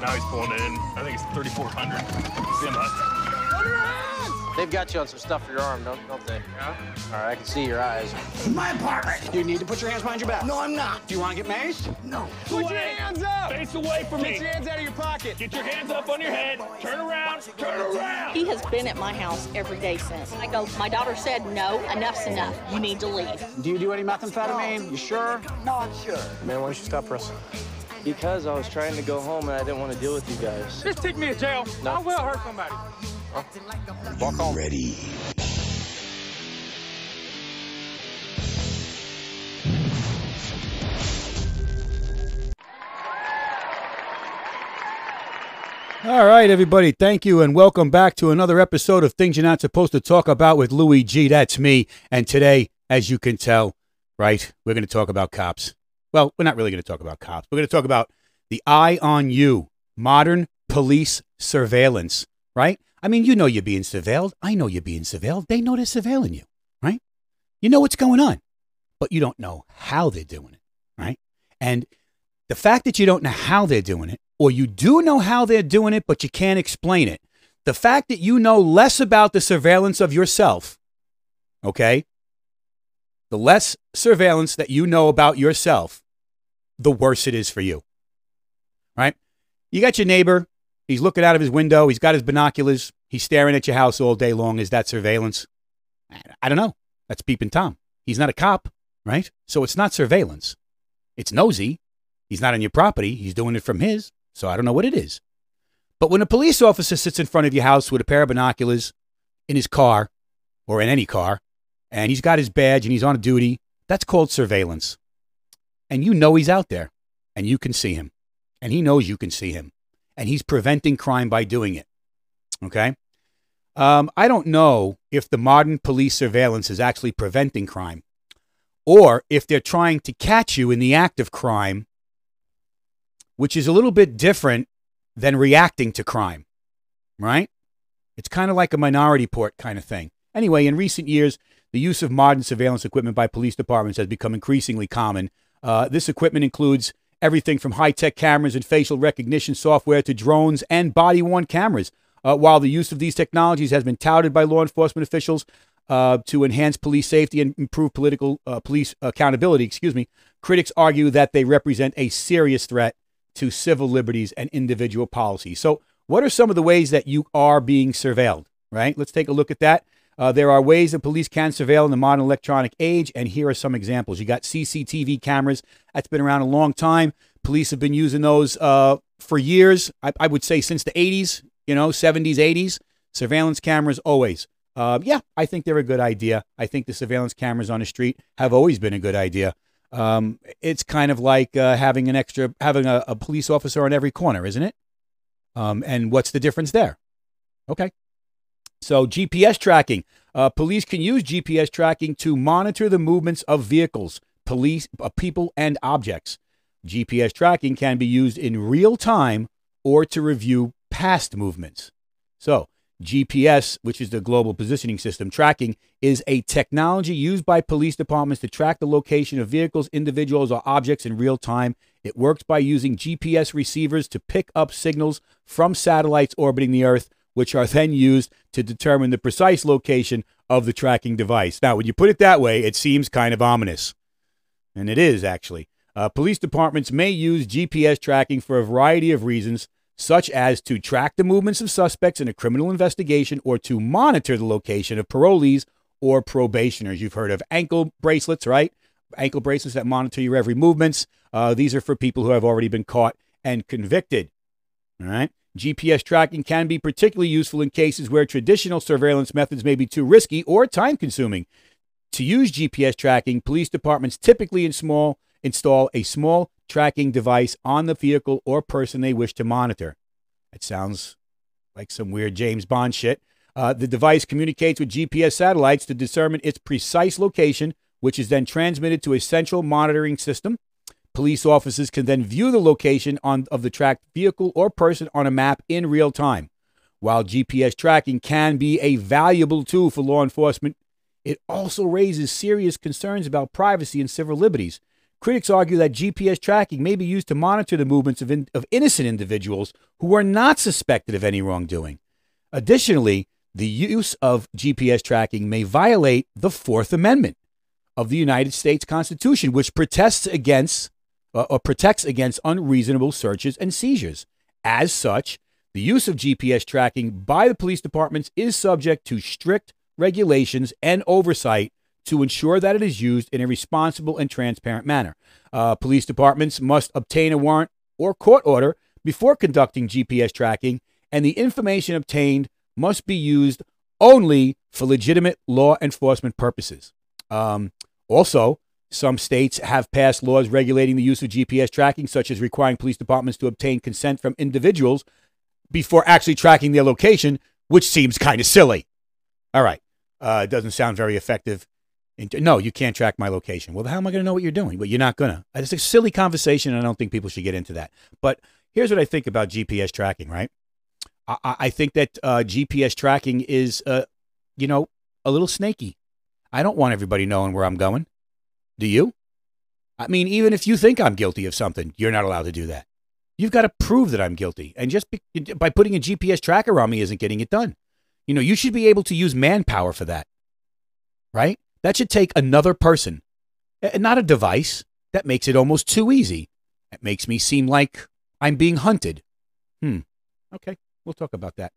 Now he's pulling in. I think it's 3,400. See him They've got you on some stuff for your arm, don't, don't they? Yeah. All right, I can see your eyes. My apartment. You need to put your hands behind your back. No, I'm not. Do you want to get maced? No. Put your hands up! Face away from Get me! your hands out of your pocket. Get your hands up on your head. Turn around. Turn around. He has been at my house every day since. I go, my daughter said, no, enough's enough. You need to leave. Do you do any methamphetamine? You sure? Not sure. Man, why don't you stop for us? Because I was trying to go home and I didn't want to deal with you guys. Just take me to jail. No. I will hurt somebody. Walk home. Ready. All right, everybody. Thank you, and welcome back to another episode of Things You're Not Supposed to Talk About with Louis G. That's me. And today, as you can tell, right, we're going to talk about cops. Well, we're not really going to talk about cops. We're going to talk about the eye on you, modern police surveillance, right? I mean, you know you're being surveilled. I know you're being surveilled. They know they're surveilling you, right? You know what's going on, but you don't know how they're doing it, right? And the fact that you don't know how they're doing it, or you do know how they're doing it, but you can't explain it, the fact that you know less about the surveillance of yourself, okay? The less surveillance that you know about yourself, the worse it is for you, right? You got your neighbor, he's looking out of his window, he's got his binoculars, he's staring at your house all day long. Is that surveillance? I don't know. That's peeping Tom. He's not a cop, right? So it's not surveillance. It's nosy. He's not on your property. He's doing it from his. So I don't know what it is. But when a police officer sits in front of your house with a pair of binoculars in his car or in any car, and he's got his badge and he's on duty, that's called surveillance. And you know he's out there and you can see him. And he knows you can see him. And he's preventing crime by doing it. Okay? Um, I don't know if the modern police surveillance is actually preventing crime or if they're trying to catch you in the act of crime, which is a little bit different than reacting to crime, right? It's kind of like a Minority Report kind of thing. Anyway, in recent years, the use of modern surveillance equipment by police departments has become increasingly common. Uh, this equipment includes everything from high tech cameras and facial recognition software to drones and body worn cameras. Uh, while the use of these technologies has been touted by law enforcement officials uh, to enhance police safety and improve political uh, police accountability, excuse me, critics argue that they represent a serious threat to civil liberties and individual policy. So, what are some of the ways that you are being surveilled? Right? Let's take a look at that. Uh, there are ways that police can surveil in the modern electronic age, and here are some examples. You got CCTV cameras. That's been around a long time. Police have been using those uh, for years. I, I would say since the 80s, you know, 70s, 80s. Surveillance cameras always. Uh, yeah, I think they're a good idea. I think the surveillance cameras on the street have always been a good idea. Um, it's kind of like uh, having an extra, having a, a police officer on every corner, isn't it? Um, and what's the difference there? Okay. So, GPS tracking. Uh, police can use GPS tracking to monitor the movements of vehicles, police, uh, people, and objects. GPS tracking can be used in real time or to review past movements. So, GPS, which is the Global Positioning System tracking, is a technology used by police departments to track the location of vehicles, individuals, or objects in real time. It works by using GPS receivers to pick up signals from satellites orbiting the Earth, which are then used to determine the precise location of the tracking device. Now, when you put it that way, it seems kind of ominous. And it is, actually. Uh, police departments may use GPS tracking for a variety of reasons, such as to track the movements of suspects in a criminal investigation or to monitor the location of parolees or probationers. You've heard of ankle bracelets, right? Ankle bracelets that monitor your every movements. Uh, these are for people who have already been caught and convicted. All right. GPS tracking can be particularly useful in cases where traditional surveillance methods may be too risky or time consuming. To use GPS tracking, police departments typically in small, install a small tracking device on the vehicle or person they wish to monitor. It sounds like some weird James Bond shit. Uh, the device communicates with GPS satellites to determine its precise location, which is then transmitted to a central monitoring system. Police officers can then view the location on, of the tracked vehicle or person on a map in real time. While GPS tracking can be a valuable tool for law enforcement, it also raises serious concerns about privacy and civil liberties. critics argue that GPS tracking may be used to monitor the movements of, in, of innocent individuals who are not suspected of any wrongdoing. Additionally, the use of GPS tracking may violate the Fourth Amendment of the United States Constitution, which protests against uh, or protects against unreasonable searches and seizures. As such, the use of GPS tracking by the police departments is subject to strict regulations and oversight to ensure that it is used in a responsible and transparent manner. Uh, police departments must obtain a warrant or court order before conducting GPS tracking, and the information obtained must be used only for legitimate law enforcement purposes. Um, also, some states have passed laws regulating the use of GPS tracking, such as requiring police departments to obtain consent from individuals before actually tracking their location, which seems kind of silly. All right. Uh, it doesn't sound very effective. No, you can't track my location. Well, how am I going to know what you're doing? But you're not going to. It's a silly conversation, and I don't think people should get into that. But here's what I think about GPS tracking, right? I, I think that uh, GPS tracking is, uh, you know, a little snaky. I don't want everybody knowing where I'm going. Do you? I mean, even if you think I'm guilty of something, you're not allowed to do that. You've got to prove that I'm guilty. And just be, by putting a GPS tracker on me isn't getting it done. You know, you should be able to use manpower for that, right? That should take another person, and not a device. That makes it almost too easy. It makes me seem like I'm being hunted. Hmm. Okay, we'll talk about that.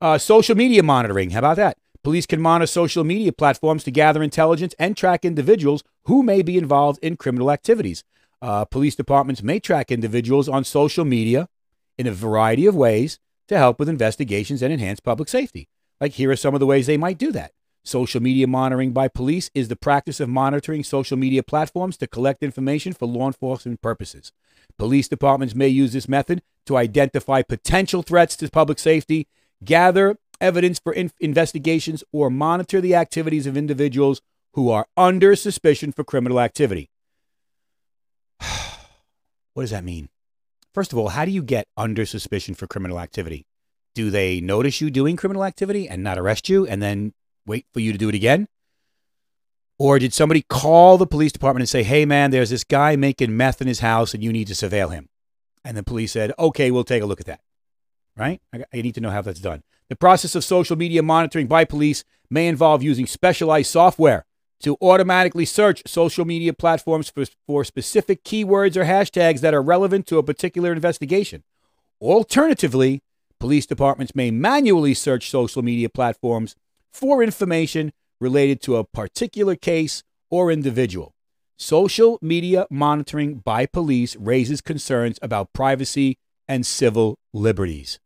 Uh, social media monitoring. How about that? Police can monitor social media platforms to gather intelligence and track individuals who may be involved in criminal activities. Uh, police departments may track individuals on social media in a variety of ways to help with investigations and enhance public safety. Like, here are some of the ways they might do that. Social media monitoring by police is the practice of monitoring social media platforms to collect information for law enforcement purposes. Police departments may use this method to identify potential threats to public safety, gather evidence for in- investigations, or monitor the activities of individuals who are under suspicion for criminal activity. what does that mean? First of all, how do you get under suspicion for criminal activity? Do they notice you doing criminal activity and not arrest you and then wait for you to do it again? Or did somebody call the police department and say, hey, man, there's this guy making meth in his house and you need to surveil him? And the police said, okay, we'll take a look at that. Right? I, I need to know how that's done. The process of social media monitoring by police may involve using specialized software to automatically search social media platforms for, for specific keywords or hashtags that are relevant to a particular investigation. Alternatively, police departments may manually search social media platforms for information related to a particular case or individual. Social media monitoring by police raises concerns about privacy and civil liberties.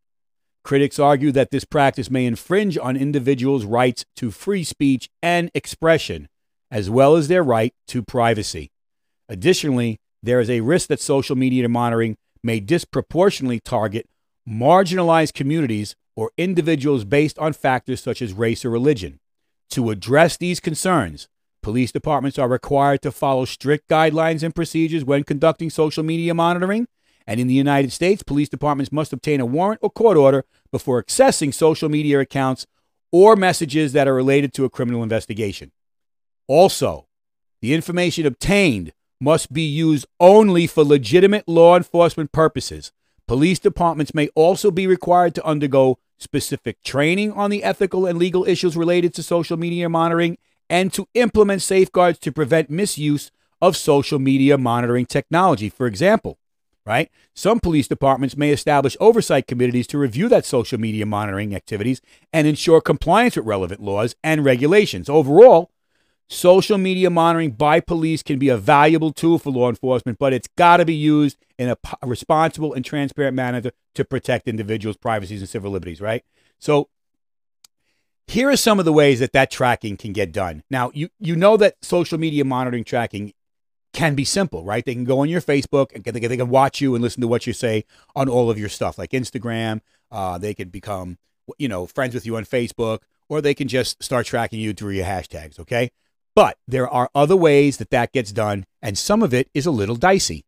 Critics argue that this practice may infringe on individuals' rights to free speech and expression, as well as their right to privacy. Additionally, there is a risk that social media monitoring may disproportionately target marginalized communities or individuals based on factors such as race or religion. To address these concerns, police departments are required to follow strict guidelines and procedures when conducting social media monitoring and in the United States, police departments must obtain a warrant or court order before accessing social media accounts or messages that are related to a criminal investigation. Also, the information obtained must be used only for legitimate law enforcement purposes. Police departments may also be required to undergo specific training on the ethical and legal issues related to social media monitoring and to implement safeguards to prevent misuse of social media monitoring technology. For example, right? Some police departments may establish oversight committees to review that social media monitoring activities and ensure compliance with relevant laws and regulations. Overall, social media monitoring by police can be a valuable tool for law enforcement, but it's got to be used in a responsible and transparent manner to, to protect individuals' privacies and civil liberties, right? So, here are some of the ways that that tracking can get done. Now, you you know that social media monitoring tracking can be simple, right? They can go on your Facebook and they can watch you and listen to what you say on all of your stuff, like Instagram. Uh, they could become, you know, friends with you on Facebook, or they can just start tracking you through your hashtags. Okay, but there are other ways that that gets done, and some of it is a little dicey.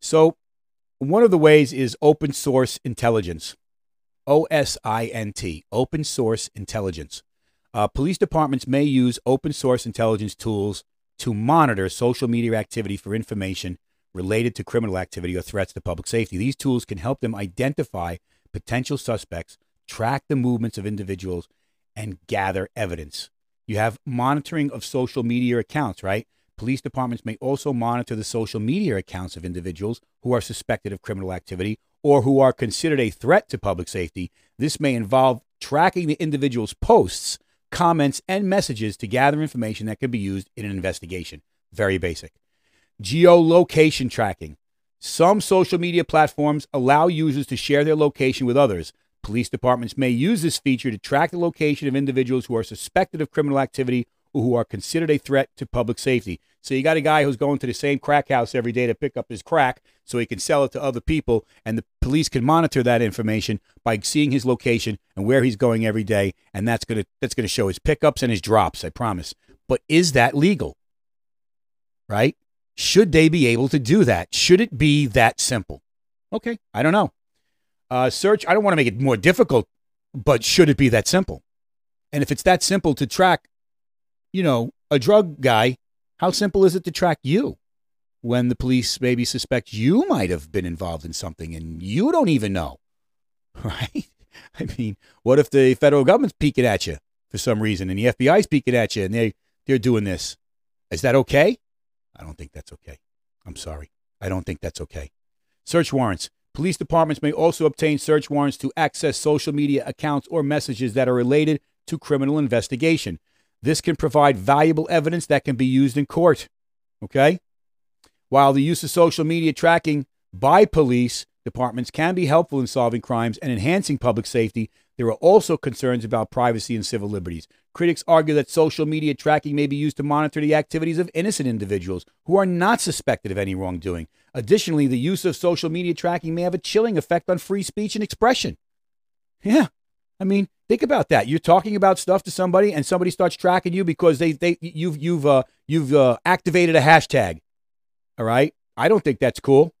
So, one of the ways is open source intelligence, O S I N T, open source intelligence. Uh, police departments may use open source intelligence tools to monitor social media activity for information related to criminal activity or threats to public safety. These tools can help them identify potential suspects, track the movements of individuals, and gather evidence. You have monitoring of social media accounts, right? Police departments may also monitor the social media accounts of individuals who are suspected of criminal activity or who are considered a threat to public safety. This may involve tracking the individual's posts, comments, and messages to gather information that can be used in an investigation. Very basic. Geolocation tracking. Some social media platforms allow users to share their location with others. Police departments may use this feature to track the location of individuals who are suspected of criminal activity or who are considered a threat to public safety. So you got a guy who's going to the same crack house every day to pick up his crack so he can sell it to other people, and the police can monitor that information by seeing his location and where he's going every day, and that's gonna that's gonna show his pickups and his drops. I promise. But is that legal? Right? Should they be able to do that? Should it be that simple? Okay, I don't know. Uh, search, I don't want to make it more difficult, but should it be that simple? And if it's that simple to track, you know, a drug guy, how simple is it to track you when the police maybe suspect you might have been involved in something and you don't even know? Right? I mean, what if the federal government's peeking at you for some reason and the FBI's peeking at you and they, they're doing this? Is that okay? I don't think that's okay. I'm sorry. I don't think that's okay. Search warrants. Police departments may also obtain search warrants to access social media accounts or messages that are related to criminal investigation. This can provide valuable evidence that can be used in court. Okay? While the use of social media tracking by police departments can be helpful in solving crimes and enhancing public safety, there are also concerns about privacy and civil liberties. Critics argue that social media tracking may be used to monitor the activities of innocent individuals who are not suspected of any wrongdoing. Additionally, the use of social media tracking may have a chilling effect on free speech and expression. Yeah. I mean, think about that. You're talking about stuff to somebody and somebody starts tracking you because they they you've you've uh you've uh, activated a hashtag. All right? I don't think that's cool.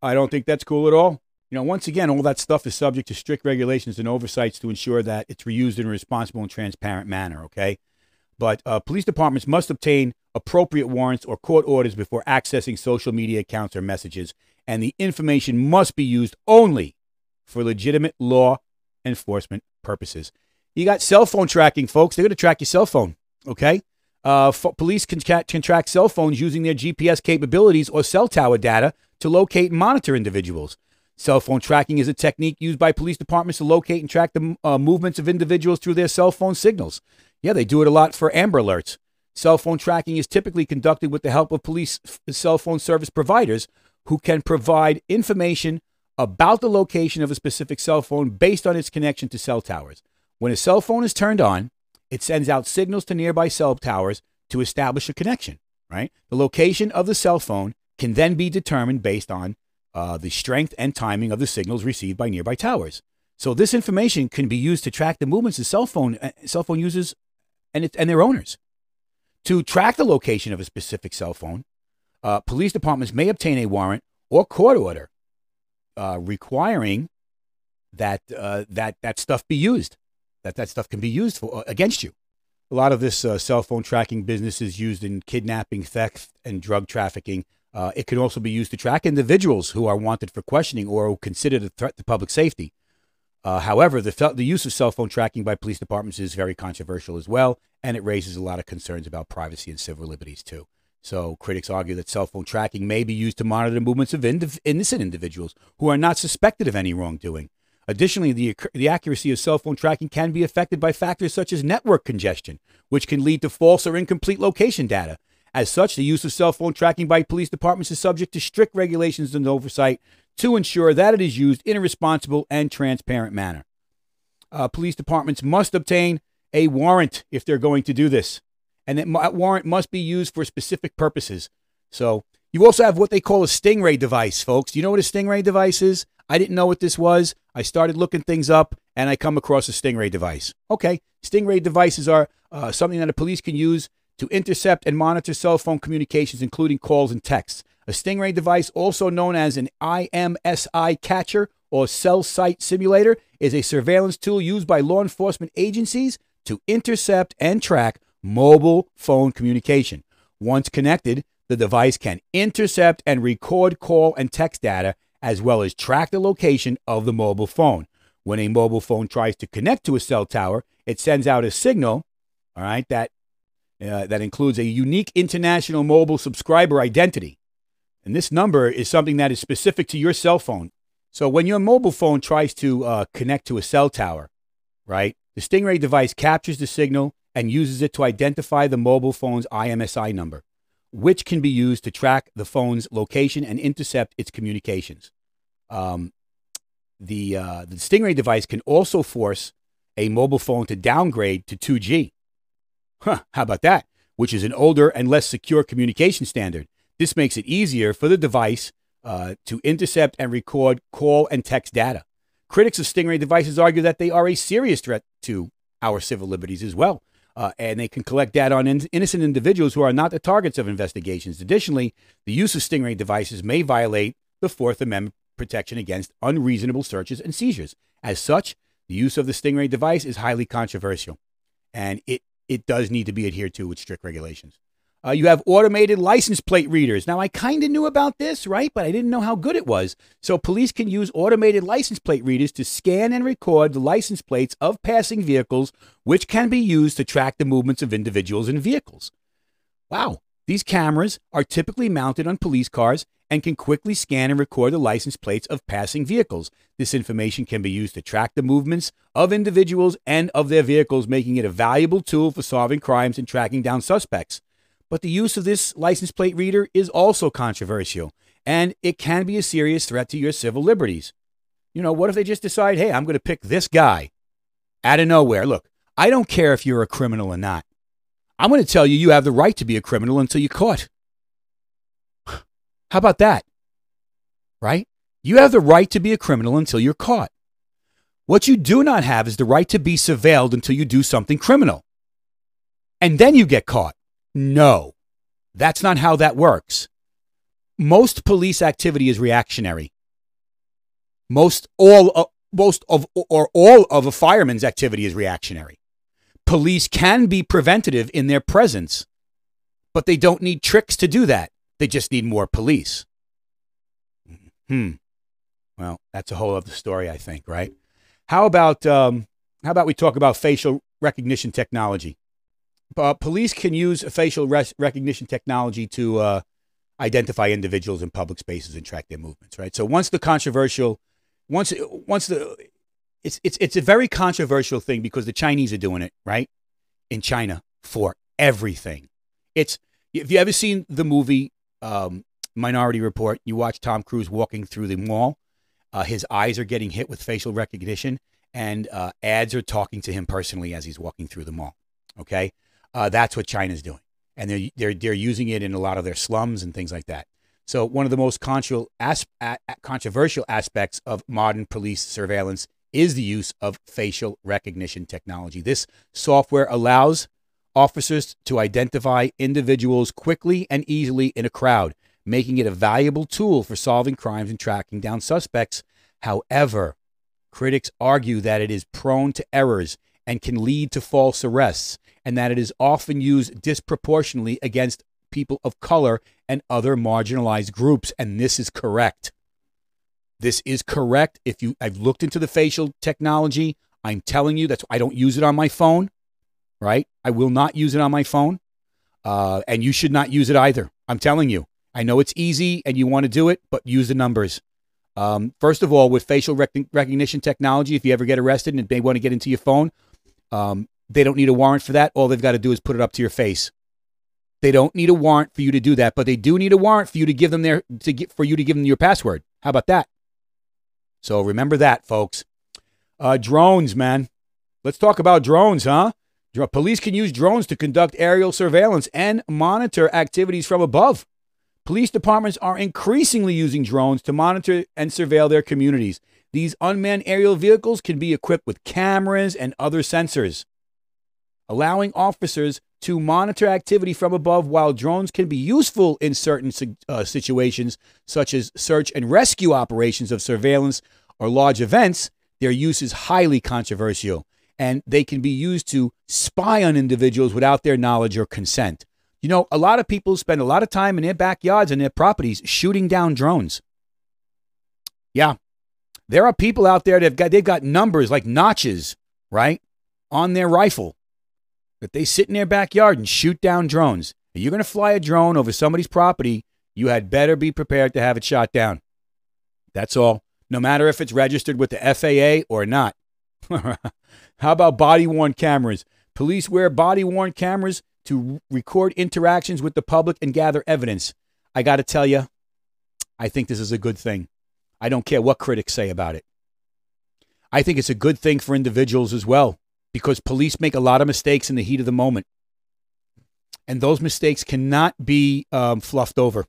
I don't think that's cool at all. You know, once again, all that stuff is subject to strict regulations and oversights to ensure that it's reused in a responsible and transparent manner, okay? But uh, police departments must obtain appropriate warrants or court orders before accessing social media accounts or messages, and the information must be used only for legitimate law enforcement purposes. You got cell phone tracking, folks. They're going to track your cell phone, okay? Uh, f- police can, ca- can track cell phones using their GPS capabilities or cell tower data to locate and monitor individuals. Cell phone tracking is a technique used by police departments to locate and track the uh, movements of individuals through their cell phone signals. Yeah, they do it a lot for Amber Alerts. Cell phone tracking is typically conducted with the help of police f- cell phone service providers who can provide information about the location of a specific cell phone based on its connection to cell towers. When a cell phone is turned on, it sends out signals to nearby cell towers to establish a connection, right? The location of the cell phone can then be determined based on uh, the strength and timing of the signals received by nearby towers. So this information can be used to track the movements of cell phone uh, cell phone users and it, and their owners. To track the location of a specific cell phone, uh, police departments may obtain a warrant or court order uh, requiring that uh, that that stuff be used, that that stuff can be used for uh, against you. A lot of this uh, cell phone tracking business is used in kidnapping, theft, and drug trafficking. Uh, it can also be used to track individuals who are wanted for questioning or considered a threat to public safety. Uh, however, the, the use of cell phone tracking by police departments is very controversial as well, and it raises a lot of concerns about privacy and civil liberties too. So, critics argue that cell phone tracking may be used to monitor the movements of innocent individuals who are not suspected of any wrongdoing. Additionally, the, the accuracy of cell phone tracking can be affected by factors such as network congestion, which can lead to false or incomplete location data. As such, the use of cell phone tracking by police departments is subject to strict regulations and oversight to ensure that it is used in a responsible and transparent manner. Uh, police departments must obtain a warrant if they're going to do this, and that warrant must be used for specific purposes. So, you also have what they call a Stingray device, folks. Do you know what a Stingray device is? I didn't know what this was. I started looking things up, and I come across a Stingray device. Okay, Stingray devices are uh, something that the police can use to intercept and monitor cell phone communications, including calls and texts. A Stingray device, also known as an IMSI catcher or cell site simulator, is a surveillance tool used by law enforcement agencies to intercept and track mobile phone communication. Once connected, the device can intercept and record call and text data as well as track the location of the mobile phone. When a mobile phone tries to connect to a cell tower, it sends out a signal, all right, that uh, that includes a unique international mobile subscriber identity. And this number is something that is specific to your cell phone. So when your mobile phone tries to uh, connect to a cell tower, right, the Stingray device captures the signal and uses it to identify the mobile phone's IMSI number, which can be used to track the phone's location and intercept its communications. Um, the, uh, the Stingray device can also force a mobile phone to downgrade to 2G. Huh, how about that? Which is an older and less secure communication standard. This makes it easier for the device uh, to intercept and record call and text data. Critics of Stingray devices argue that they are a serious threat to our civil liberties as well, uh, and they can collect data on in- innocent individuals who are not the targets of investigations. Additionally, the use of Stingray devices may violate the Fourth Amendment protection against unreasonable searches and seizures. As such, the use of the Stingray device is highly controversial, and it, it does need to be adhered to with strict regulations. Uh, you have automated license plate readers. Now, I kind of knew about this, right? But I didn't know how good it was. So, police can use automated license plate readers to scan and record the license plates of passing vehicles, which can be used to track the movements of individuals and vehicles. Wow. These cameras are typically mounted on police cars and can quickly scan and record the license plates of passing vehicles. This information can be used to track the movements of individuals and of their vehicles, making it a valuable tool for solving crimes and tracking down suspects. But the use of this license plate reader is also controversial, and it can be a serious threat to your civil liberties. You know, what if they just decide, hey, I'm going to pick this guy out of nowhere? Look, I don't care if you're a criminal or not. I'm going to tell you you have the right to be a criminal until you're caught. How about that? Right? You have the right to be a criminal until you're caught. What you do not have is the right to be surveilled until you do something criminal. And then you get caught. No, that's not how that works. Most police activity is reactionary. Most all most of or all of a fireman's activity is reactionary. Police can be preventative in their presence, but they don't need tricks to do that. They just need more police. Hmm. Well, that's a whole other story, I think, right? How about um, how about we talk about facial recognition technology? Uh, police can use facial res- recognition technology to uh, identify individuals in public spaces and track their movements. Right. So once the controversial, once once the it's it's it's a very controversial thing because the Chinese are doing it right in China for everything. It's if you ever seen the movie um, Minority Report, you watch Tom Cruise walking through the mall. Uh, his eyes are getting hit with facial recognition, and uh, ads are talking to him personally as he's walking through the mall. Okay, uh, that's what China's doing, and they're they're they're using it in a lot of their slums and things like that. So one of the most controversial, as, controversial aspects of modern police surveillance is the use of facial recognition technology. This software allows officers to identify individuals quickly and easily in a crowd, making it a valuable tool for solving crimes and tracking down suspects. However, critics argue that it is prone to errors and can lead to false arrests, and that it is often used disproportionately against people of color and other marginalized groups. And this is correct. This is correct. If you, I've looked into the facial technology. I'm telling you that's I don't use it on my phone, right? I will not use it on my phone, uh, and you should not use it either. I'm telling you. I know it's easy and you want to do it, but use the numbers. Um, first of all, with facial rec- recognition technology, if you ever get arrested and they want to get into your phone, um, they don't need a warrant for that. All they've got to do is put it up to your face. They don't need a warrant for you to do that, but they do need a warrant for you to give them their to get for you to give them your password. How about that? So remember that, folks. Uh, drones, man. Let's talk about drones, huh? Police can use drones to conduct aerial surveillance and monitor activities from above. Police departments are increasingly using drones to monitor and surveil their communities. These unmanned aerial vehicles can be equipped with cameras and other sensors, allowing officers to monitor activity from above while drones can be useful in certain uh, situations, such as search and rescue operations of surveillance or large events. Their use is highly controversial, and they can be used to spy on individuals without their knowledge or consent. You know, a lot of people spend a lot of time in their backyards and their properties shooting down drones. Yeah. There are people out there that've got they've got numbers like notches, right? On their rifle. That they sit in their backyard and shoot down drones. If you're gonna fly a drone over somebody's property, you had better be prepared to have it shot down. That's all. No matter if it's registered with the FAA or not. How about body worn cameras? Police wear body worn cameras to record interactions with the public and gather evidence. I got to tell you, I think this is a good thing. I don't care what critics say about it. I think it's a good thing for individuals as well because police make a lot of mistakes in the heat of the moment. And those mistakes cannot be um, fluffed over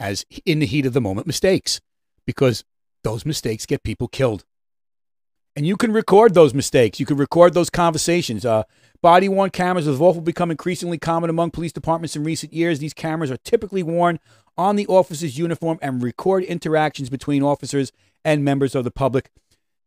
as in the heat of the moment mistakes because those mistakes get people killed. And you can record those mistakes. You can record those conversations. Uh, body worn cameras have also become increasingly common among police departments in recent years. These cameras are typically worn on the officer's uniform and record interactions between officers and members of the public.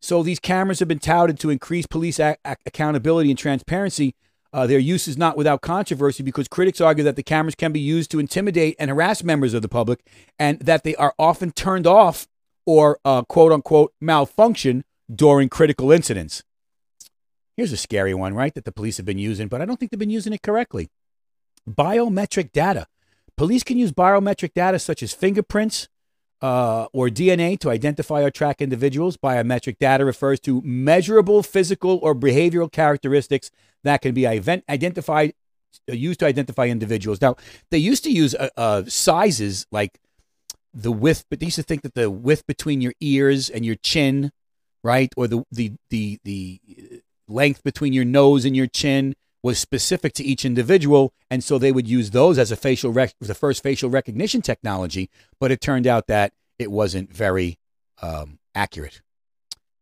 So these cameras have been touted to increase police a- a- accountability and transparency. Uh, their use is not without controversy because critics argue that the cameras can be used to intimidate and harass members of the public and that they are often turned off or uh, quote unquote malfunction during critical incidents. Here's a scary one, right? That the police have been using, but I don't think they've been using it correctly. Biometric data. Police can use biometric data such as fingerprints uh, or DNA to identify or track individuals. Biometric data refers to measurable physical or behavioral characteristics that can be event- identified, uh, used to identify individuals. Now, they used to use uh, uh, sizes like the width, but they used to think that the width between your ears and your chin, right, or the the the the length between your nose and your chin was specific to each individual, and so they would use those as a facial rec- the first facial recognition technology. But it turned out that it wasn't very um, accurate,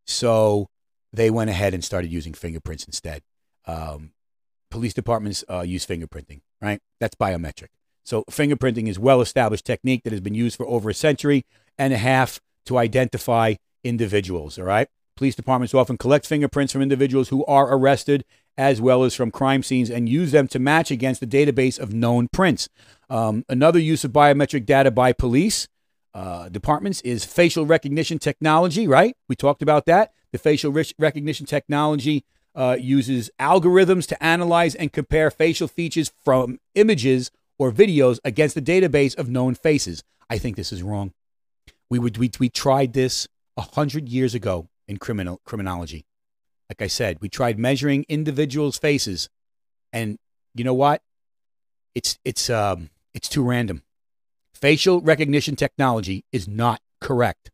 so they went ahead and started using fingerprints instead. Um, police departments uh, use fingerprinting, right? That's biometric. So fingerprinting is well established technique that has been used for over a century and a half to identify individuals, all right? Police departments often collect fingerprints from individuals who are arrested as well as from crime scenes and use them to match against the database of known prints. Um, another use of biometric data by police uh, departments is facial recognition technology, right? We talked about that. The facial rec- recognition technology uh, uses algorithms to analyze and compare facial features from images or videos against the database of known faces. I think this is wrong. We would we, we tried this a hundred years ago in criminal criminology. Like I said, we tried measuring individuals' faces, and you know what? It's it's um it's too random. Facial recognition technology is not correct.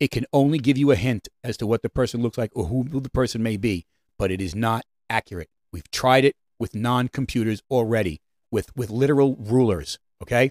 It can only give you a hint as to what the person looks like or who the person may be, but it is not accurate. We've tried it with non-computers already, with with literal rulers. Okay,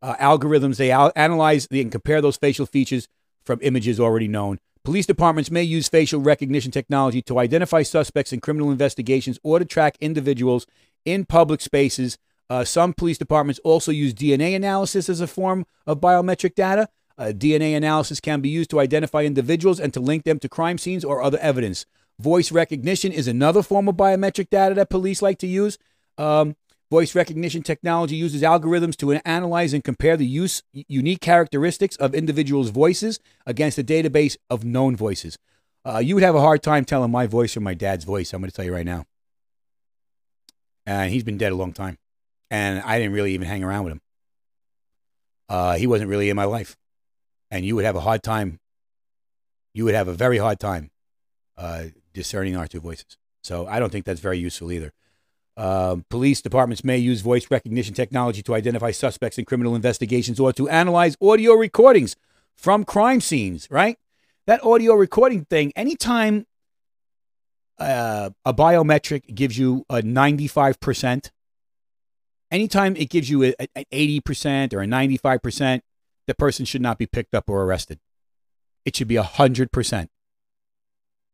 uh, algorithms they al- analyze can compare those facial features from images already known. Police departments may use facial recognition technology to identify suspects in criminal investigations or to track individuals in public spaces. Uh, some police departments also use DNA analysis as a form of biometric data. Uh, DNA analysis can be used to identify individuals and to link them to crime scenes or other evidence. Voice recognition is another form of biometric data that police like to use. Um, voice recognition technology uses algorithms to analyze and compare the use, unique characteristics of individuals' voices against a database of known voices. Uh, you would have a hard time telling my voice from my dad's voice. I'm going to tell you right now. And he's been dead a long time. And I didn't really even hang around with him. Uh, he wasn't really in my life. And you would have a hard time. You would have a very hard time uh, discerning our two voices. So I don't think that's very useful either. Um, police departments may use voice recognition technology to identify suspects in criminal investigations or to analyze audio recordings from crime scenes, right? That audio recording thing, anytime uh, a biometric gives you a 95%, anytime it gives you an 80% or a 95%, the person should not be picked up or arrested. It should be 100%.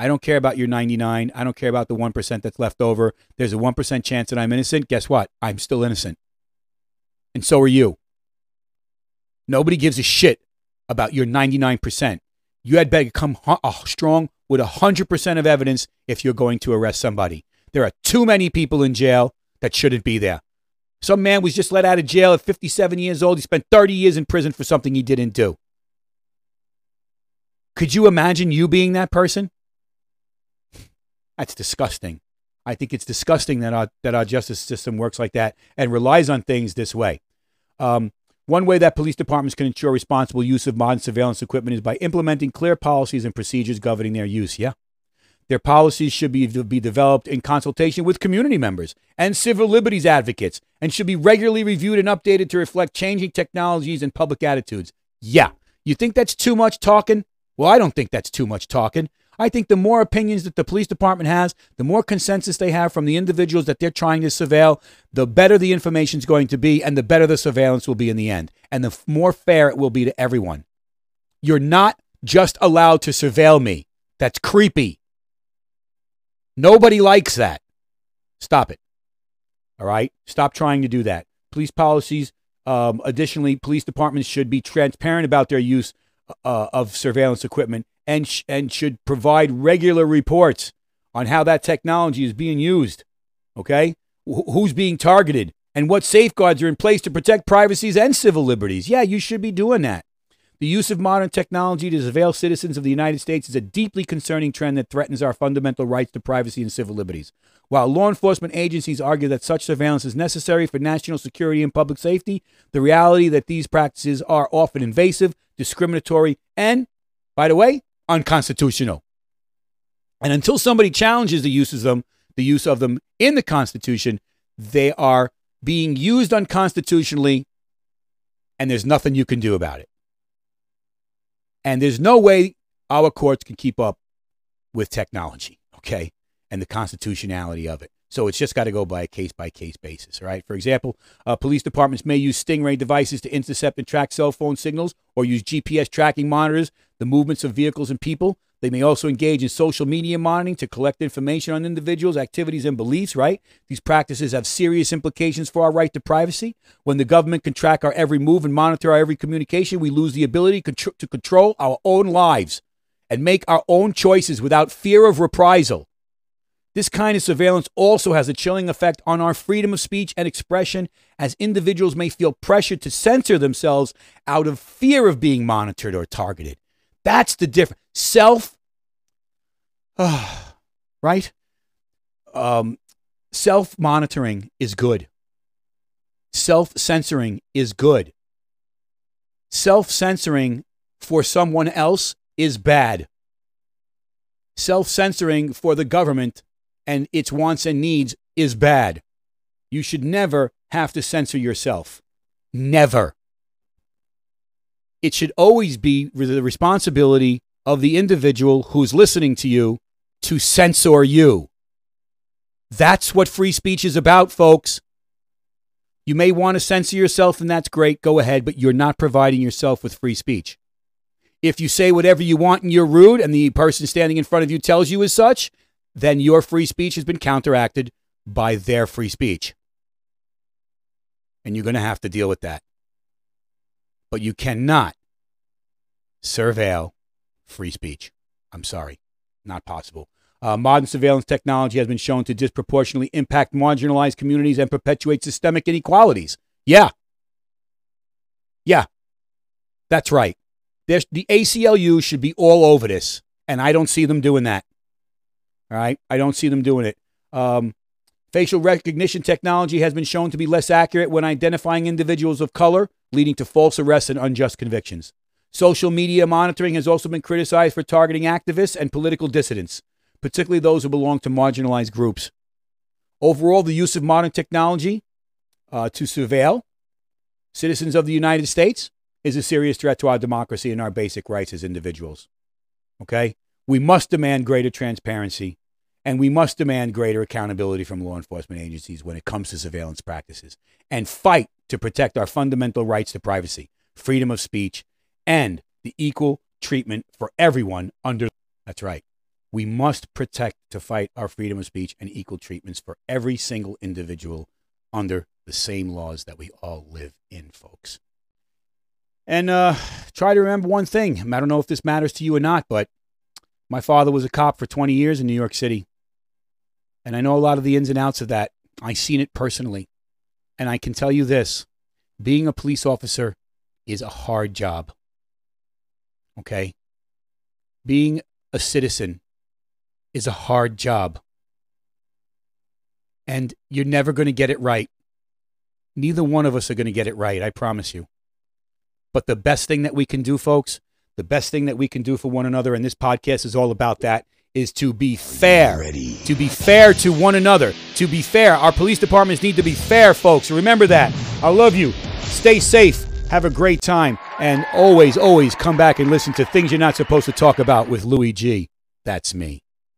I don't care about your 99. I don't care about the 1% that's left over. There's a 1% chance that I'm innocent. Guess what? I'm still innocent. And so are you. Nobody gives a shit about your 99%. You had better come uh, strong with 100% of evidence if you're going to arrest somebody. There are too many people in jail that shouldn't be there. Some man was just let out of jail at 57 years old. He spent 30 years in prison for something he didn't do. Could you imagine you being that person? That's disgusting. I think it's disgusting that our that our justice system works like that and relies on things this way. Um, one way that police departments can ensure responsible use of modern surveillance equipment is by implementing clear policies and procedures governing their use. Yeah. Their policies should be, be developed in consultation with community members and civil liberties advocates and should be regularly reviewed and updated to reflect changing technologies and public attitudes. Yeah. You think that's too much talking? Well, I don't think that's too much talking. I think the more opinions that the police department has, the more consensus they have from the individuals that they're trying to surveil, the better the information is going to be and the better the surveillance will be in the end. And the more fair it will be to everyone. You're not just allowed to surveil me. That's creepy. Nobody likes that. Stop it. All right? Stop trying to do that. Police policies, um, additionally, police departments should be transparent about their use uh, of surveillance equipment and, sh- and should provide regular reports on how that technology is being used. Okay? Wh- who's being targeted and what safeguards are in place to protect privacies and civil liberties. Yeah, you should be doing that. The use of modern technology to surveil citizens of the United States is a deeply concerning trend that threatens our fundamental rights to privacy and civil liberties. While law enforcement agencies argue that such surveillance is necessary for national security and public safety, the reality that these practices are often invasive, discriminatory, and, by the way, unconstitutional. And until somebody challenges the uses of them, the use of them in the Constitution, they are being used unconstitutionally, and there's nothing you can do about it. And there's no way our courts can keep up with technology, okay, and the constitutionality of it. So it's just got to go by a case by case basis, right? For example, uh, police departments may use Stingray devices to intercept and track cell phone signals or use GPS tracking monitors, the movements of vehicles and people. They may also engage in social media monitoring to collect information on individuals, activities, and beliefs, right? These practices have serious implications for our right to privacy. When the government can track our every move and monitor our every communication, we lose the ability to control our own lives and make our own choices without fear of reprisal. This kind of surveillance also has a chilling effect on our freedom of speech and expression, as individuals may feel pressured to censor themselves out of fear of being monitored or targeted. That's the difference. Self, uh, right? Um, Self monitoring is good. Self censoring is good. Self censoring for someone else is bad. Self censoring for the government and its wants and needs is bad. You should never have to censor yourself. Never. It should always be the responsibility of the individual who's listening to you to censor you. That's what free speech is about, folks. You may want to censor yourself, and that's great. Go ahead, but you're not providing yourself with free speech. If you say whatever you want and you're rude, and the person standing in front of you tells you as such, then your free speech has been counteracted by their free speech. And you're going to have to deal with that. But you cannot surveil free speech. I'm sorry, not possible. Uh, modern surveillance technology has been shown to disproportionately impact marginalized communities and perpetuate systemic inequalities. Yeah. Yeah. That's right. There's, the ACLU should be all over this, and I don't see them doing that. All right. I don't see them doing it. Um, facial recognition technology has been shown to be less accurate when identifying individuals of color, leading to false arrests and unjust convictions. Social media monitoring has also been criticized for targeting activists and political dissidents, particularly those who belong to marginalized groups. Overall, the use of modern technology uh, to surveil citizens of the United States is a serious threat to our democracy and our basic rights as individuals. Okay? We must demand greater transparency and we must demand greater accountability from law enforcement agencies when it comes to surveillance practices and fight to protect our fundamental rights to privacy, freedom of speech, and the equal treatment for everyone under. That's right. We must protect to fight our freedom of speech and equal treatments for every single individual under the same laws that we all live in, folks. And uh, try to remember one thing. I don't know if this matters to you or not, but my father was a cop for 20 years in New York City. And I know a lot of the ins and outs of that. I've seen it personally. And I can tell you this being a police officer is a hard job. Okay? Being a citizen is a hard job. And you're never going to get it right. Neither one of us are going to get it right, I promise you. But the best thing that we can do, folks, the best thing that we can do for one another, and this podcast is all about that, is to be fair. To be fair to one another. To be fair. Our police departments need to be fair, folks. Remember that. I love you. Stay safe. Have a great time. And always, always come back and listen to Things You're Not Supposed to Talk About with Louis G. That's me.